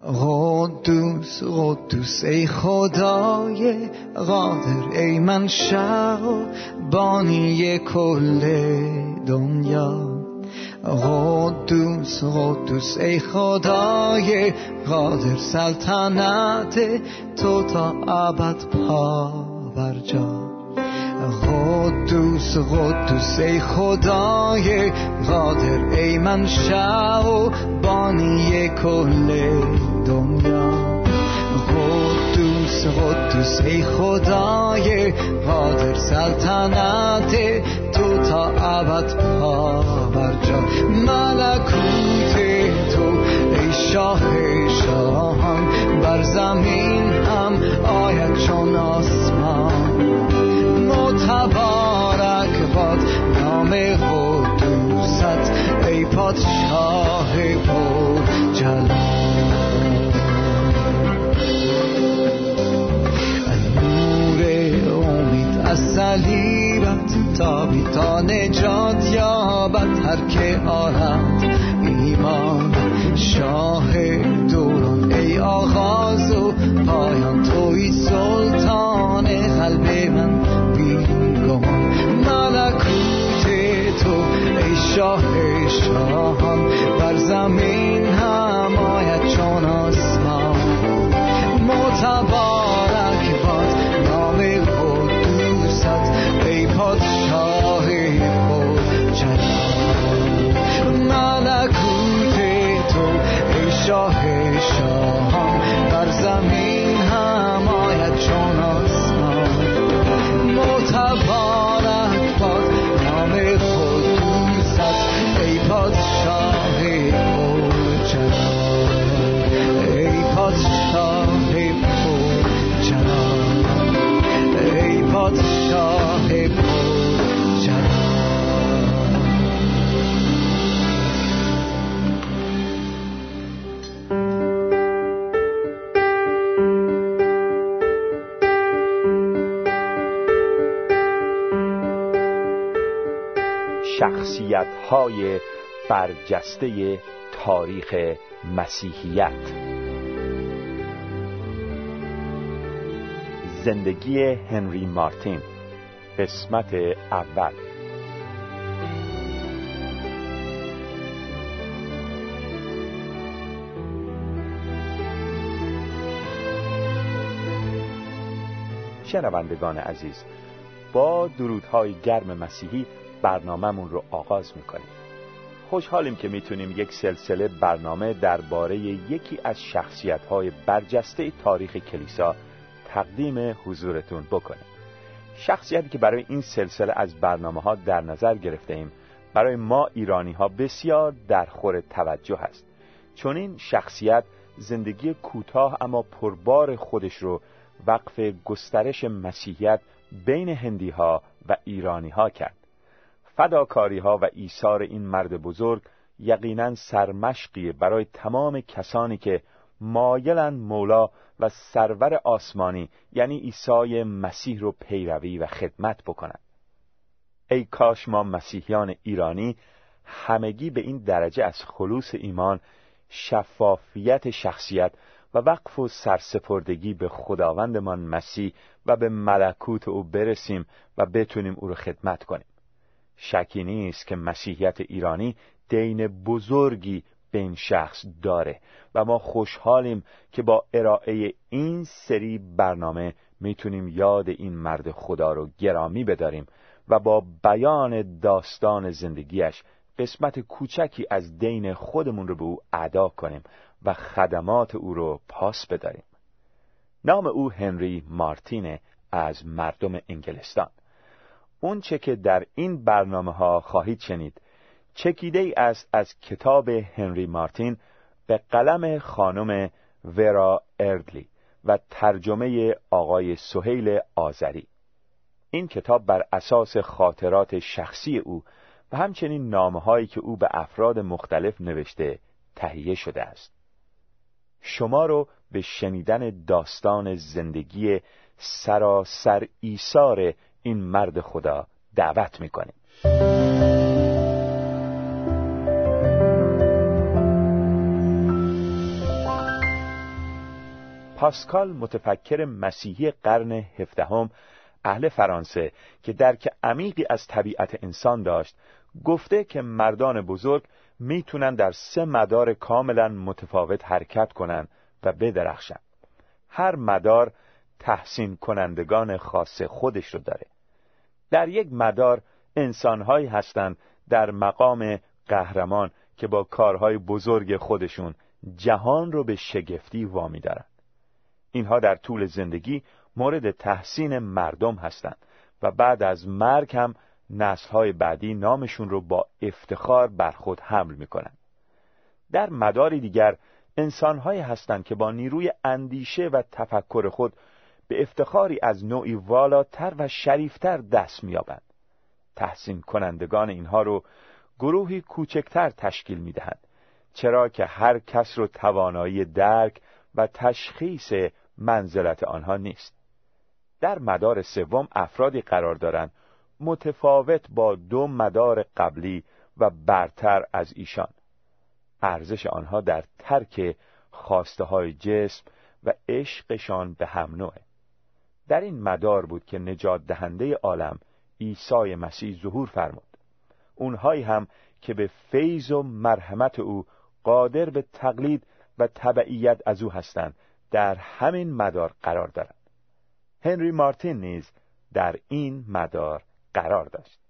قدوس قدوس ای خدای قادر ای منشأ و بانی کل دنیا. قدوس قدوس ای خدای قادر سلطنت تو تا ابد پا جا قدوس قدوس ای خدای قادر ای منشأ و بانی کل دنیا. قدوس قدوس ای خدای قادر سلطنت تو تا ابد پا جا. ملکوت تو ای شاه شاهان بر زمین هم آید چون آسمان. های برجسته تاریخ مسیحیت. زندگی هنری مارتین قسمت اول. شنوندگان عزیز با درودهای گرم مسیحی برنامهمون رو آغاز می‌کنیم. خوشحالیم که می‌تونیم یک سلسله برنامه درباره یکی از شخصیت‌های برجسته تاریخ کلیسا تقدیم حضورتون بکنیم. شخصیتی که برای این سلسله از برنامه ها در نظر گرفته ایم برای ما ایرانی ها بسیار در خور توجه است چون این شخصیت زندگی کوتاه اما پربار خودش رو وقف گسترش مسیحیت بین هندی ها و ایرانی ها کرد. فداکاری ها و ایثار این مرد بزرگ یقینا سرمشقی برای تمام کسانی که مایلن مولا و سرور آسمانی یعنی عیسی مسیح رو پیروی و خدمت بکنند. ای کاش ما مسیحیان ایرانی همگی به این درجه از خلوص ایمان شفافیت شخصیت و وقف و سرسپردگی به خداوندمان مسیح و به ملکوت او برسیم و بتونیم او رو خدمت کنیم. شکی نیست که مسیحیت ایرانی دین بزرگی به این شخص داره و ما خوشحالیم که با ارائه این سری برنامه می‌تونیم یاد این مرد خدا رو گرامی بداریم و با بیان داستان زندگیش قسمت کوچکی از دین خودمون رو به او ادا کنیم و خدمات او رو پاس بداریم. نام او هنری مارتینه از مردم انگلستان. اون چه که در این برنامه ها خواهید شنید چکیده ای است از کتاب هنری مارتین به قلم خانم ورا اردلی و ترجمه آقای سهیل آذری. این کتاب بر اساس خاطرات شخصی او و همچنین نامه هایی که او به افراد مختلف نوشته تهیه شده است. شما رو به شنیدن داستان زندگی سراسر ایثار این مرد خدا دعوت می‌کنیم. پاسکال متفکر مسیحی قرن هفدهم اهل فرانسه که درک عمیقی از طبیعت انسان داشت گفته که مردان بزرگ می‌تونن در سه مدار کاملا متفاوت حرکت کنند و بدرخشند هر مدار تحسین کنندگان خاص خودش رو داره. در یک مدار انسانهایی هستند در مقام قهرمان که با کارهای بزرگ خودشون جهان رو به شگفتی وامی دارند. اینها در طول زندگی مورد تحسین مردم هستند و بعد از مرگ هم نسلهای بعدی نامشون رو با افتخار بر خود حمل می‌کنند. در مداری دیگر انسانهایی هستند که با نیروی اندیشه و تفکر خود به افتخاری از نوعی والاتر و شریفتر دست میابند تحسین کنندگان اینها رو گروهی کوچکتر تشکیل می‌دهند چرا که هر کس رو توانایی درک و تشخیص منزلت آنها نیست. در مدار سوم افرادی قرار دارند متفاوت با دو مدار قبلی و برتر از ایشان. ارزش آنها در ترک خواسته های جسم و عشقشان به هم نوعه. در این مدار بود که نجات دهنده عالم عیسی مسیح ظهور فرمود. اونهایی هم که به فیض و مرحمت او قادر به تقلید و تبعیت از او هستند در همین مدار قرار دارند. هنری مارتین نیز در این مدار قرار داشت.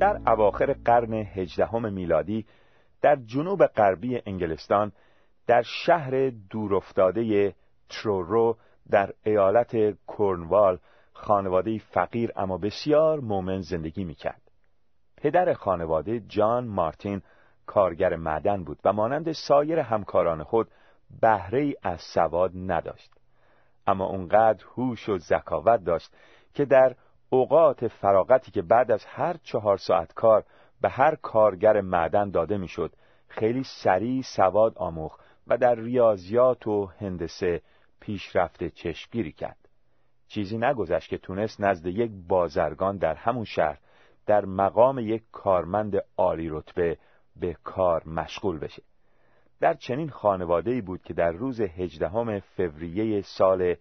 در اواخر قرن هجدهم میلادی در جنوب غربی انگلستان در شهر دورافتاده ترورو در ایالت کورنوال خانواده فقیر اما بسیار مؤمن زندگی می‌کرد. پدر خانواده جان مارتین کارگر معدن بود و مانند سایر همکاران خود بهره از سواد نداشت. اما اونقدر هوش و ذکاوت داشت که در اوقات فراغتی که بعد از هر چهار ساعت کار به هر کارگر معدن داده می‌شد. خیلی سریع سواد آموخت و در ریاضیات و هندسه پیشرفت چشمگیری کرد. چیزی نگذشت که تونست نزد یک بازرگان در همون شهر در مقام یک کارمند عالی رتبه به کار مشغول بشه. در چنین خانواده‌ای بود که در روز هجدهم فوریه سال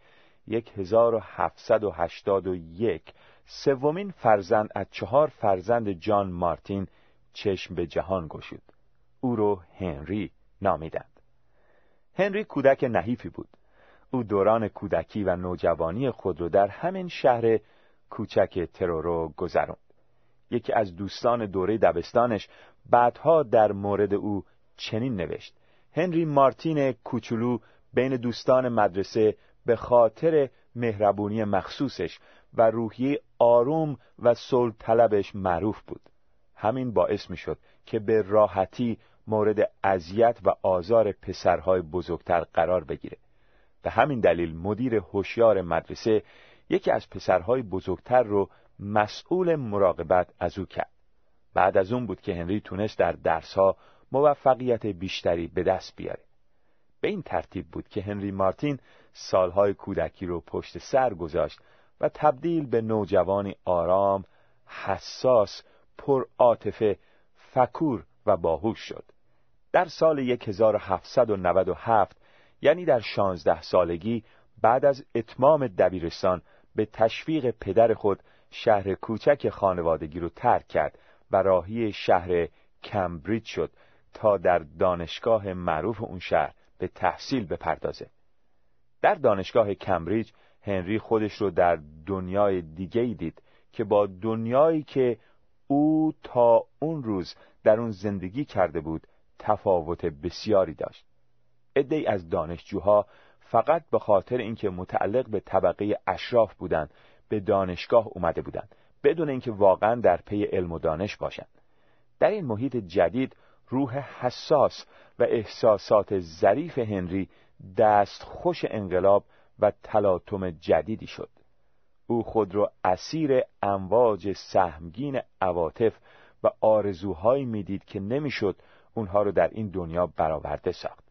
1781 سومین فرزند از چهار فرزند جان مارتین چشم به جهان گشود. او رو هنری نامیدند. هنری کودک نحیفی بود. او دوران کودکی و نوجوانی خود را در همین شهر کوچک ترورو گذراند یکی از دوستان دوره دبستانش بعدها در مورد او چنین نوشت. هنری مارتین کوچولو بین دوستان مدرسه به خاطر مهربونی مخصوصش و روحیه آروم و صلح طلبش معروف بود. همین باعث می شد که به راحتی مورد اذیت و آزار پسرهای بزرگتر قرار بگیره. به همین دلیل مدیر هوشیار مدرسه یکی از پسرهای بزرگتر رو مسئول مراقبت از او کرد. بعد از اون بود که هنری تونست در درسها موفقیت بیشتری به دست بیاره. به این ترتیب بود که هنری مارتین سالهای کودکی رو پشت سر گذاشت و تبدیل به نوجوانی آرام، حساس، پر عاطفه، فکور و باهوش شد. در سال 1797 یعنی در شانزده سالگی بعد از اتمام دبیرستان به تشویق پدر خود شهر کوچک خانوادگی رو ترک کرد و راهی شهر کمبریج شد تا در دانشگاه معروف اون شهر به تحصیل بپردازه. در دانشگاه کمبریج هنری خودش رو در دنیای دیگه دید که با دنیایی که او تا اون روز در اون زندگی کرده بود تفاوت بسیاری داشت. عدهای از دانشجوها فقط به خاطر اینکه متعلق به طبقه اشراف بودند به دانشگاه اومده بودند بدون اینکه واقعا در پی علم و دانش باشند در این محیط جدید روح حساس و احساسات ظریف هنری دست خوش انقلاب و تلاطم جدیدی شد او خود را اسیر امواج سهمگین عواطف و آرزوهایی می‌دید که نمی‌شد اونها رو در این دنیا برآورده ساخت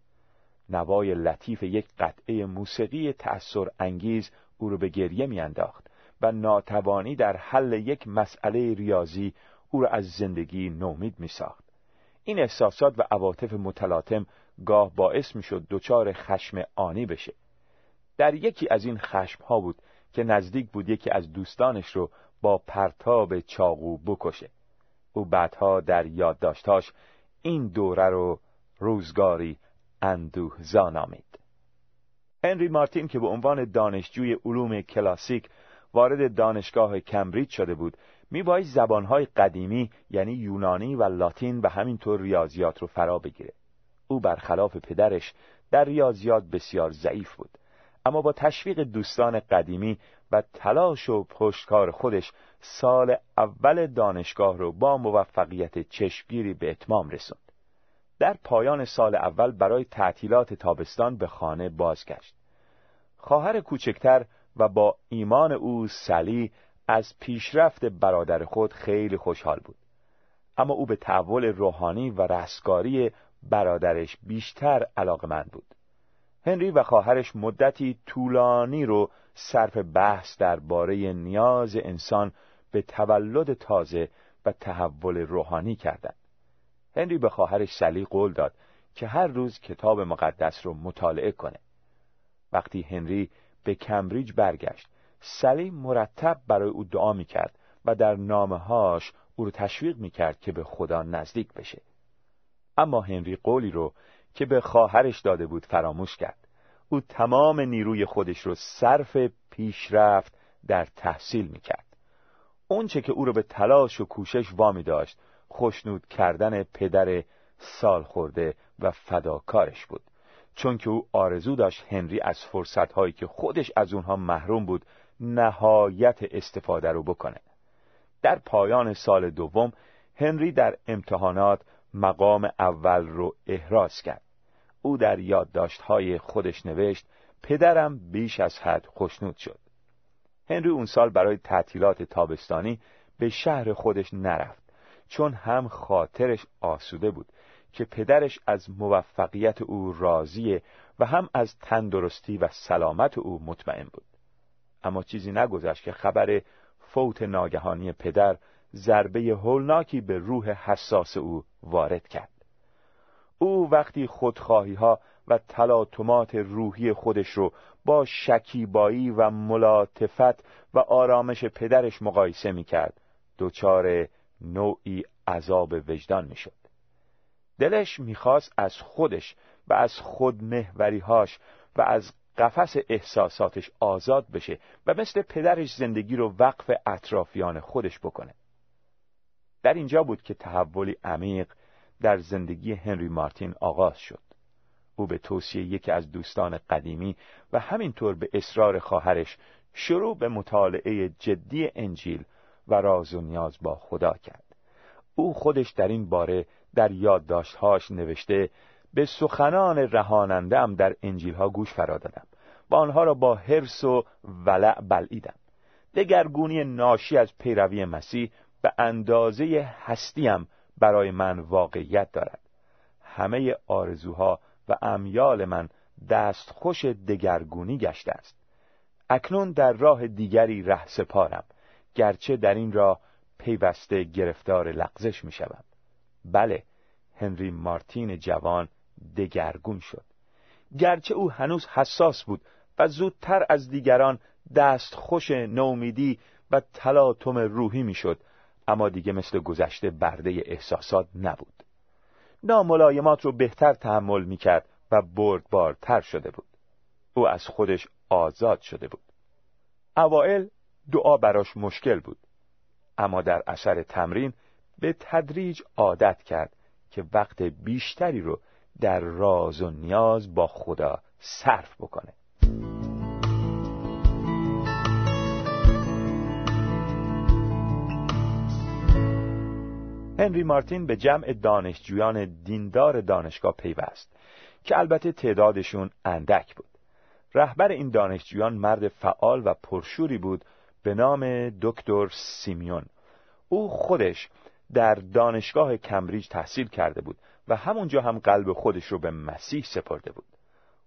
نوای لطیف یک قطعه موسیقی تأثیر انگیز او رو به گریه میانداخت و ناتوانی در حل یک مسئله ریاضی او را از زندگی نومید می ساخت. این احساسات و عواطف متلاطم گاه باعث می شد دچار خشم آنی بشه. در یکی از این خشم ها بود که نزدیک بود یکی از دوستانش رو با پرتاب چاقو بکشه. او بعدها در یادداشتاش این دوره رو روزگاری اندوهزا نامید. هنری مارتین که به عنوان دانشجوی علوم کلاسیک وارد دانشگاه کمبریج شده بود میبایست زبانهای قدیمی یعنی یونانی و لاتین و همینطور ریاضیات رو فرا بگیره او برخلاف پدرش در ریاضیات بسیار ضعیف بود اما با تشویق دوستان قدیمی و تلاش و پشتکار خودش سال اول دانشگاه رو با موفقیت چشمگیری به اتمام رسوند. در پایان سال اول برای تعطیلات تابستان به خانه بازگشت. خواهر کوچکتر و با ایمان او سلی از پیشرفت برادر خود خیلی خوشحال بود. اما او به تحول روحانی و رستگاری برادرش بیشتر علاقمند بود. هنری و خواهرش مدتی طولانی رو صرف بحث درباره نیاز انسان به تولد تازه و تحول روحانی کردند. هنری به خواهرش سلی قول داد که هر روز کتاب مقدس رو مطالعه کنه. وقتی هنری به کمبریج برگشت سلی مرتب برای او دعا می‌کرد و در نامههاش او رو تشویق می‌کرد که به خدا نزدیک بشه. اما هنری قولی رو که به خواهرش داده بود فراموش کرد. او تمام نیروی خودش رو صرف پیشرفت در تحصیل می‌کرد. اونچه که او رو به تلاش و کوشش وامی داشت خوشنود کردن پدر سال خورده و فداکارش بود. چون که او آرزو داشت هنری از فرصتهایی که خودش از اونها محروم بود نهایت استفاده رو بکنه. در پایان سال دوم هنری در امتحانات مقام اول رو احراز کرد. او در یادداشت‌های خودش نوشت پدرم بیش از حد خوشنود شد. هنری اون سال برای تعطیلات تابستانی به شهر خودش نرفت چون هم خاطرش آسوده بود که پدرش از موفقیت او راضیه و هم از تندرستی و سلامت او مطمئن بود. اما چیزی نگذشت که خبر فوت ناگهانی پدر ضربه هولناکی به روح حساس او وارد کرد. او وقتی خودخواهی ها و تلاطمات روحی خودش رو با شکیبایی و ملاطفت و آرامش پدرش مقایسه می کرد دچار نوعی عذاب وجدان می شد دلش می‌خواست از خودش و از خودمهوریهاش و از قفس احساساتش آزاد بشه و مثل پدرش زندگی رو وقف اطرافیان خودش بکنه. در اینجا بود که تحولی عمیق در زندگی هنری مارتین آغاز شد. او به توصیه یکی از دوستان قدیمی و همینطور به اصرار خواهرش شروع به مطالعه جدی انجیل و راز و نیاز با خدا کرد. او خودش در این باره در یادداشتهاش نوشته به سخنان رهانندم در انجیل ها گوش فرا دادم. و آنها را با حرس و ولع بلعیدم. دگرگونی ناشی از پیروی مسیح به اندازه هستیم برای من واقعیت دارد. همه آرزوها و امیال من دستخوش دگرگونی گشته است. اکنون در راه دیگری ره سپارم. گرچه در این راه پیوسته گرفتار لغزش می شدم. بله هنری مارتین جوان دگرگون شد. گرچه او هنوز حساس بود و زودتر از دیگران دست خوش نومیدی و تلاطم روحی می‌شد اما دیگه مثل گذشته برده احساسات نبود. ناملایمات رو بهتر تحمل می‌کرد و بردبارتر شده بود. او از خودش آزاد شده بود. اوائل دعا براش مشکل بود. اما در اثر تمرین به تدریج عادت کرد که وقت بیشتری رو در راز و نیاز با خدا صرف بکنه. هنری مارتین به جمع دانشجویان دیندار دانشگاه پیوست که البته تعدادشون اندک بود. رهبر این دانشجویان مرد فعال و پرشوری بود به نام دکتر سیمیون. او خودش در دانشگاه کمبریج تحصیل کرده بود و همونجا هم قلب خودش رو به مسیح سپرده بود.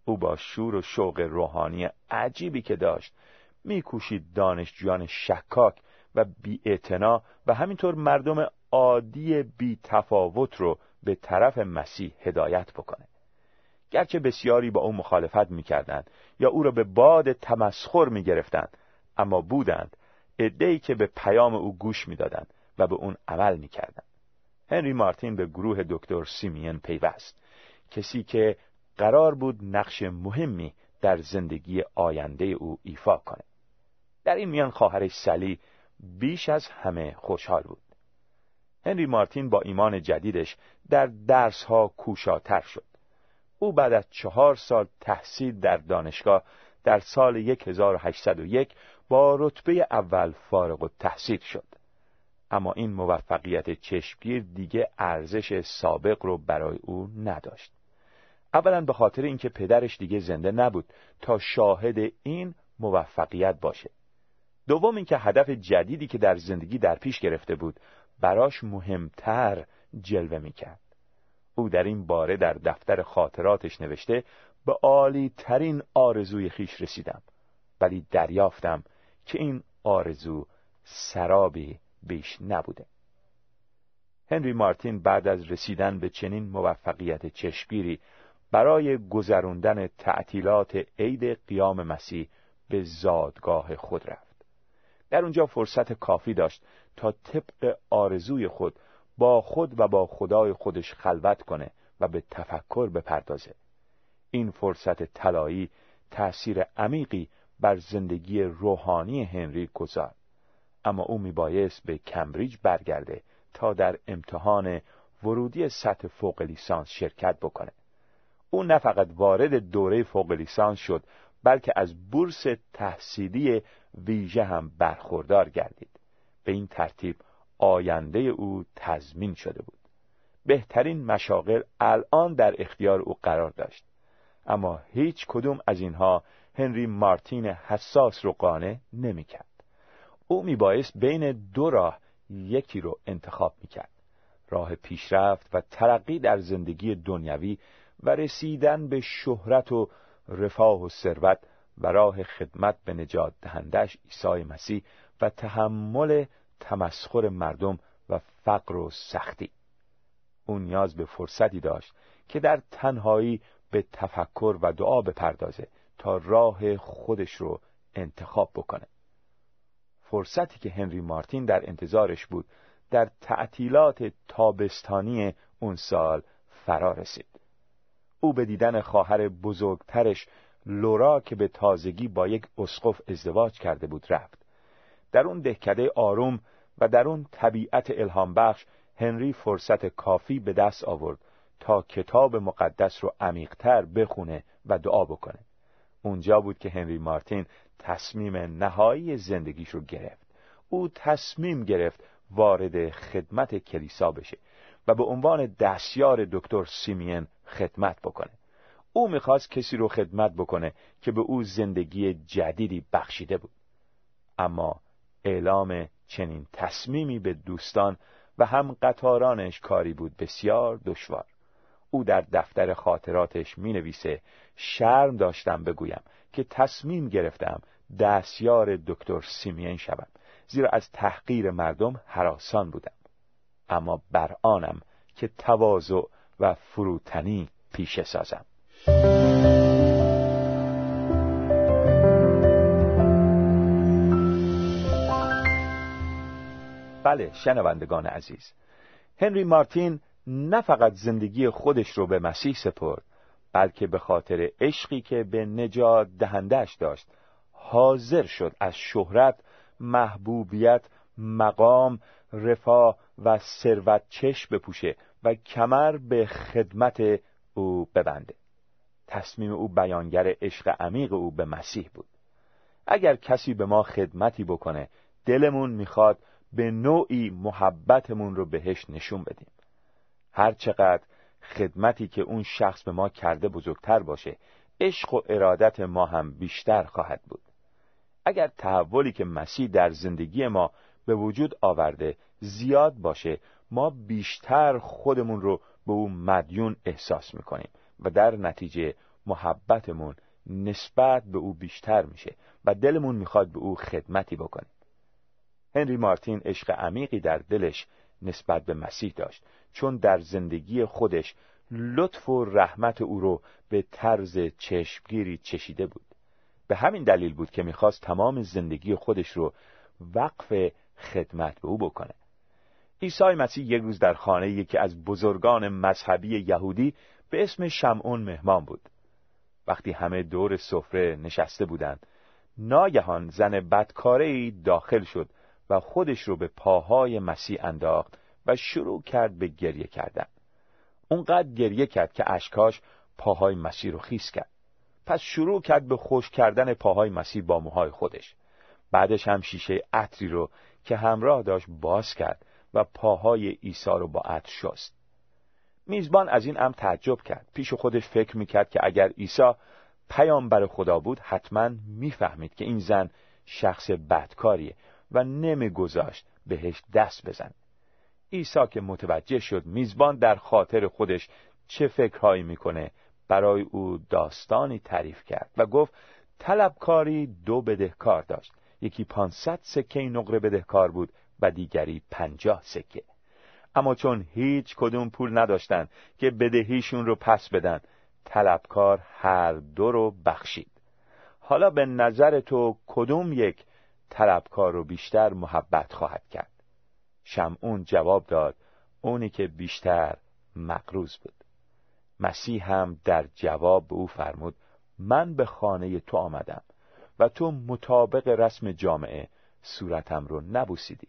او با شور و شوق روحانی عجیبی که داشت میکوشید دانشجویان شکاک و بیاعتنا و همینطور مردم عادی بی تفاوت رو به طرف مسیح هدایت بکنه. گرچه بسیاری با او مخالفت می‌کردند یا او را به باد تمسخر می‌گرفتند اما بودند عدهای که به پیام او گوش می‌دادند و به اون عمل می‌کردند. هنری مارتین به گروه دکتر سیمین پیوست کسی که قرار بود نقش مهمی در زندگی آینده او ایفا کنه. در این میان خواهرش سلی بیش از همه خوشحال بود. هنری مارتین با ایمان جدیدش در درسها کوشاتر شد. او بعد از چهار سال تحصیل در دانشگاه در سال 1801 با رتبه اول فارغ و تحصیل شد. اما این موفقیت چشمگیر دیگه ارزش سابق رو برای او نداشت. اولا به خاطر اینکه پدرش دیگه زنده نبود تا شاهد این موفقیت باشه. دوم اینکه هدف جدیدی که در زندگی در پیش گرفته بود براش مهمتر جلوه می‌کرد. او در این باره در دفتر خاطراتش نوشته به عالی ترین آرزوی خیش رسیدم ولی دریافتم که این آرزو سرابی بیش نبوده. هنری مارتین بعد از رسیدن به چنین موفقیت چشمگیری برای گذراندن تعطیلات عید قیام مسیح به زادگاه خود رفت. در اونجا فرصت کافی داشت تا طبق آرزوی خود با خود و با خدای خودش خلوت کنه و به تفکر بپردازه. این فرصت طلایی تأثیر عمیقی بر زندگی روحانی هنری گذارد اما او میبایست به کمبریج برگرده تا در امتحان ورودی سطح فوق لیسانس شرکت بکنه. او نه فقط وارد دوره فوق لیسانس شد بلکه از بورس تحصیلی ویژه هم برخوردار گردید. به این ترتیب آینده او تضمین شده بود. بهترین مشاغل الان در اختیار او قرار داشت. اما هیچ کدوم از اینها هنری مارتین حساس رو قانع نمی‌کرد. او میبایست بین دو راه یکی رو انتخاب می‌کرد راه پیشرفت و ترقی در زندگی دنیوی و رسیدن به شهرت و رفاه و ثروت و راه خدمت به نجات دهندش عیسی مسیح و تحمل تمسخر مردم و فقر و سختی. او نیاز به فرصتی داشت که در تنهایی به تفکر و دعا بپردازه تا راه خودش رو انتخاب بکنه. فرصتی که هنری مارتین در انتظارش بود در تعطیلات تابستانی اون سال فرا رسید. او به دیدن خواهر بزرگترش لورا که به تازگی با یک اسقف ازدواج کرده بود رفت. در اون دهکده آروم و در اون طبیعت الهام بخش هنری فرصت کافی به دست آورد تا کتاب مقدس رو عمیقتر بخونه و دعا بکنه. اونجا بود که هنری مارتین تصمیم نهایی زندگیش رو گرفت. او تصمیم گرفت وارد خدمت کلیسا بشه و به عنوان دستیار دکتر سیمین خدمت بکنه. او می‌خواست کسی رو خدمت بکنه که به او زندگی جدیدی بخشیده بود. اما اعلام چنین تصمیمی به دوستان و هم قطارانش کاری بود بسیار دشوار. او در دفتر خاطراتش می نویسه شرم داشتم بگویم که تصمیم گرفتم دستیار دکتر سیمین شوم زیرا از تحقیر مردم حراسان بودم. اما بر آنم که تواضع و فروتنی پیشه سازم. بله شنوندگان عزیز. هنری مارتین نه فقط زندگی خودش رو به مسیح سپرد بلکه به خاطر عشقی که به نجات دهندش داشت حاضر شد از شهرت محبوبیت مقام رفاه و ثروت چش بپوشه و کمر به خدمت او ببنده. تصمیم او بیانگر عشق عمیق او به مسیح بود. اگر کسی به ما خدمتی بکنه دلمون می‌خواد به نوعی محبتمون رو بهش نشون بدیم. هر چقدر خدمتی که اون شخص به ما کرده بزرگتر باشه عشق و ارادت ما هم بیشتر خواهد بود. اگر تحولی که مسیح در زندگی ما به وجود آورده زیاد باشه ما بیشتر خودمون رو به او مدیون احساس می‌کنیم و در نتیجه محبتمون نسبت به او بیشتر میشه و دلمون می‌خواد به او خدمتی بکنیم هنری مارتین عشق عمیقی در دلش نسبت به مسیح داشت چون در زندگی خودش لطف و رحمت او رو به طرز چشمگیری چشیده بود. به همین دلیل بود که می‌خواست تمام زندگی خودش رو وقف خدمت به او بکنه. عیسی مسیح یک روز در خانه یکی از بزرگان مذهبی یهودی به اسم شمعون مهمان بود. وقتی همه دور سفره نشسته بودند ناگهان زن بدکاره داخل شد خودش رو به پاهای مسیح انداخت و شروع کرد به گریه کردن. اونقدر گریه کرد که اشکاش پاهای مسیح رو خیس کرد. پس شروع کرد به خوش کردن پاهای مسیح با موهای خودش. بعدش هم شیشه عطری رو که همراه داشت باز کرد و پاهای عیسی رو با عطر شست. میزبان از این امر تعجب کرد. پیش خودش فکر می‌کرد که اگر عیسی پیامبر خدا بود حتما می‌فهمید که این زن شخص بدکاریه. و نمیگذاشت بهش دست بزن. عیسی که متوجه شد میزبان در خاطر خودش چه فکرهایی می‌کنه برای او داستانی تعریف کرد و گفت طلبکاری دو بدهکار داشت. یکی پانصد سکه نقره بدهکار بود و دیگری پنجاه سکه. اما چون هیچ کدوم پول نداشتند که بدهیشون رو پس بدن طلبکار هر دو رو بخشید. حالا به نظر تو کدوم یک طلبکار رو بیشتر محبت خواهد کرد. شمعون جواب داد اونی که بیشتر مقروض بود. مسیح هم در جواب به او فرمود من به خانه تو آمدم و تو مطابق رسم جامعه صورتم رو نبوسیدی.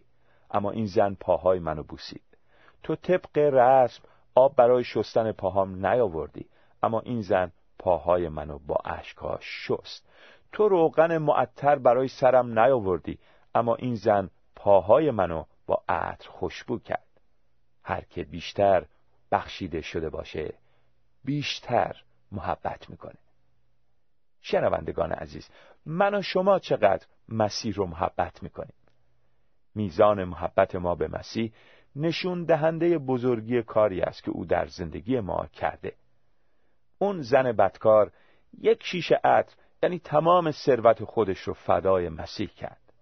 اما این زن پاهای منو بوسید. تو طبق رسم آب برای شستن پاهام نیاوردی اما این زن پاهای منو با اشکاش شست. تو روغن معطر برای سرم نیاوردی اما این زن پاهای منو با عطر خوشبو کرد. هر که بیشتر بخشیده شده باشه بیشتر محبت می‌کنه. شنوندگان عزیز من و شما چقدر مسیح رو محبت می‌کنیم؟ میزان محبت ما به مسیح نشون دهنده بزرگی کاری است که او در زندگی ما کرده. اون زن بدکار یک شیشه عطر یعنی تمام ثروت خودش رو فدای مسیح کرد.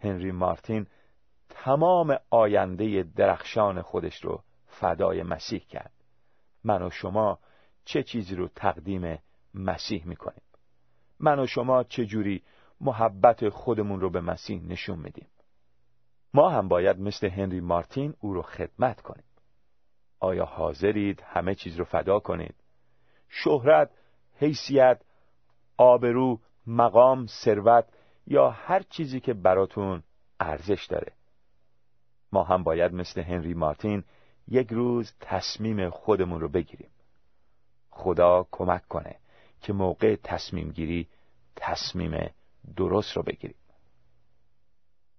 هنری مارتین تمام آینده درخشان خودش رو فدای مسیح کرد. من و شما چه چیزی رو تقدیم مسیح می‌کنیم؟ من و شما چه جوری محبت خودمون رو به مسیح نشون میدیم؟ ما هم باید مثل هنری مارتین او رو خدمت کنیم. آیا حاضرید همه چیز رو فدا کنید؟ شهرت حیثیت آبرو مقام ثروت یا هر چیزی که براتون ارزش داره. ما هم باید مثل هنری مارتین یک روز تصمیم خودمون رو بگیریم. خدا کمک کنه که موقع تصمیم گیری تصمیم درست رو بگیریم.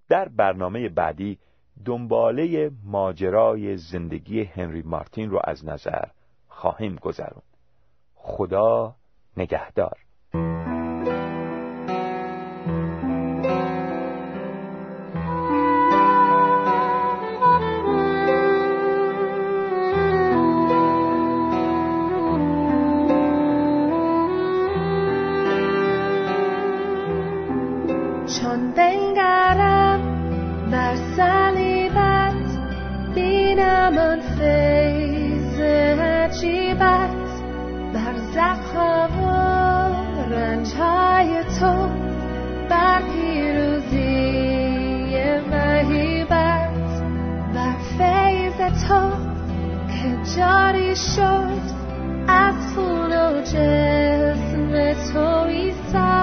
در برنامه بعدی دنباله ماجرای زندگی هنری مارتین رو از نظر خواهیم گذرون خدا نگهدار. چون بنگرم بر صلیبت بینم آن فیض عجیبت. بر زخم و رنجهای تو بر پیروزی مهیبت. بر فیض تو که جاری شد از خون و جسم تو ایسا.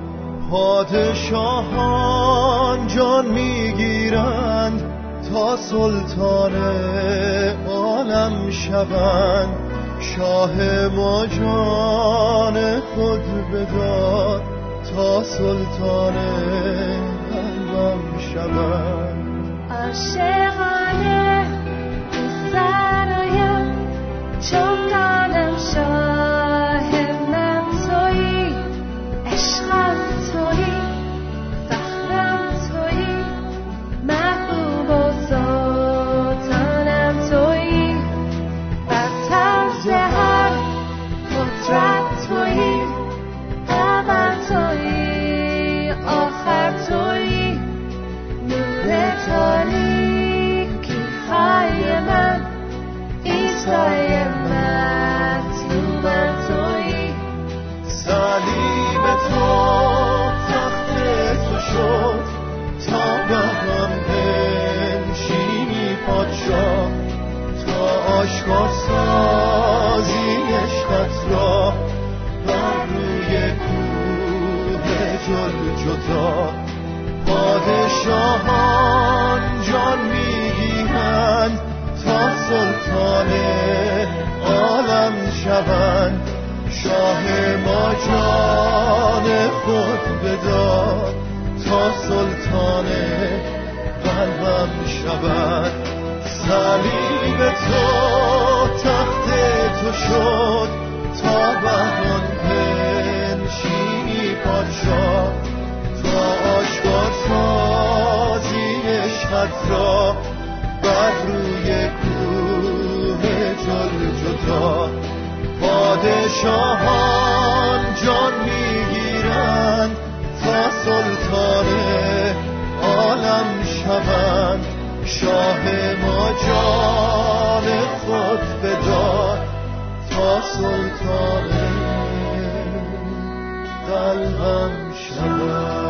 پادشاهان جان می‌گیرند تا سلطان عالم شوند. شاه ما جان خود بدار تا سلطان عالم شوند. عاشقانه سر آشکار قلبم شود. صلیب تو تخت تو شد. تا بهان پنشینی پادشاه. تا آشکار سازی عشقت را. بر روی کوه جل جدا. پادشاهان جان خود بداد تا سلطان قلبم شود.